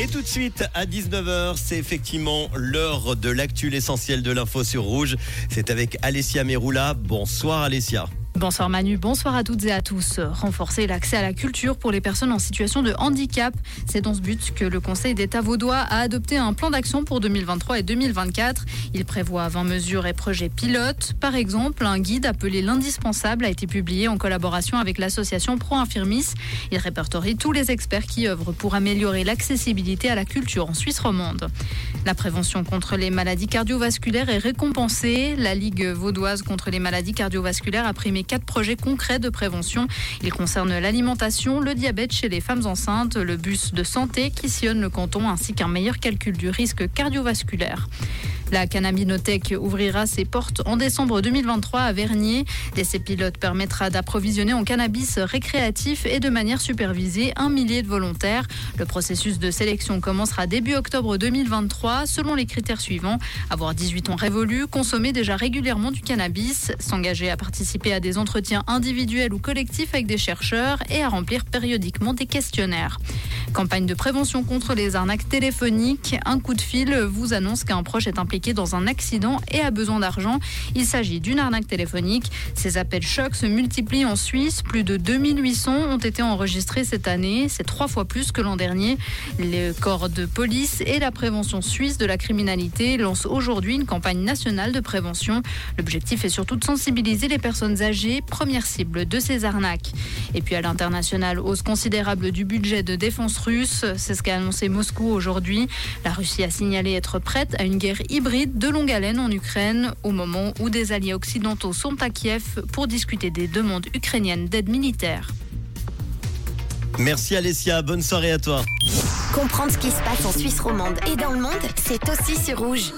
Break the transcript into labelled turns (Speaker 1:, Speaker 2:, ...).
Speaker 1: Et tout de suite, à 19h, c'est effectivement l'heure de l'actu, l'essentiel de l'info sur Rouge. C'est avec Alessia Meroula. Bonsoir Alessia.
Speaker 2: Bonsoir Manu, bonsoir à toutes et à tous. Renforcer l'accès à la culture pour les personnes en situation de handicap, c'est dans ce but que le Conseil d'État vaudois a adopté un plan d'action pour 2023 et 2024. Il prévoit 20 mesures et projets pilotes. Par exemple, un guide appelé l'indispensable a été publié en collaboration avec l'association Pro Infirmis. Il répertorie tous les experts qui œuvrent pour améliorer l'accessibilité à la culture en Suisse romande. La prévention contre les maladies cardiovasculaires est récompensée. La Ligue vaudoise contre les maladies cardiovasculaires a primé quatre projets concrets de prévention. Ils concernent l'alimentation, le diabète chez les femmes enceintes, le bus de santé qui sillonne le canton ainsi qu'un meilleur calcul du risque cardiovasculaire. La cannabinothèque ouvrira ses portes en décembre 2023 à Vernier. L'essai pilote permettra d'approvisionner en cannabis récréatif et de manière supervisée un millier de volontaires. Le processus de sélection commencera début octobre 2023 selon les critères suivants. Avoir 18 ans révolus, consommer déjà régulièrement du cannabis, s'engager à participer à des entretiens individuels ou collectifs avec des chercheurs et à remplir périodiquement des questionnaires. Campagne de prévention contre les arnaques téléphoniques. Un coup de fil vous annonce qu'un proche est impliqué dans un accident et a besoin d'argent. Il s'agit d'une arnaque téléphonique. Ces appels chocs se multiplient en Suisse. Plus de 2800 ont été enregistrés cette année. C'est trois fois plus que l'an dernier. Le corps de police et la prévention suisse de la criminalité lancent aujourd'hui une campagne nationale de prévention. L'objectif est surtout de sensibiliser les personnes âgées, première cible de ces arnaques. Et puis à l'international, hausse considérable du budget de défense russe. C'est ce qu'a annoncé Moscou aujourd'hui. La Russie a signalé être prête à une guerre hybride de longue haleine en Ukraine, au moment où des alliés occidentaux sont à Kiev pour discuter des demandes ukrainiennes d'aide militaire.
Speaker 1: Merci Alessia, bonne soirée à toi.
Speaker 3: Comprendre ce qui se passe en Suisse romande et dans le monde, c'est aussi sur rouge.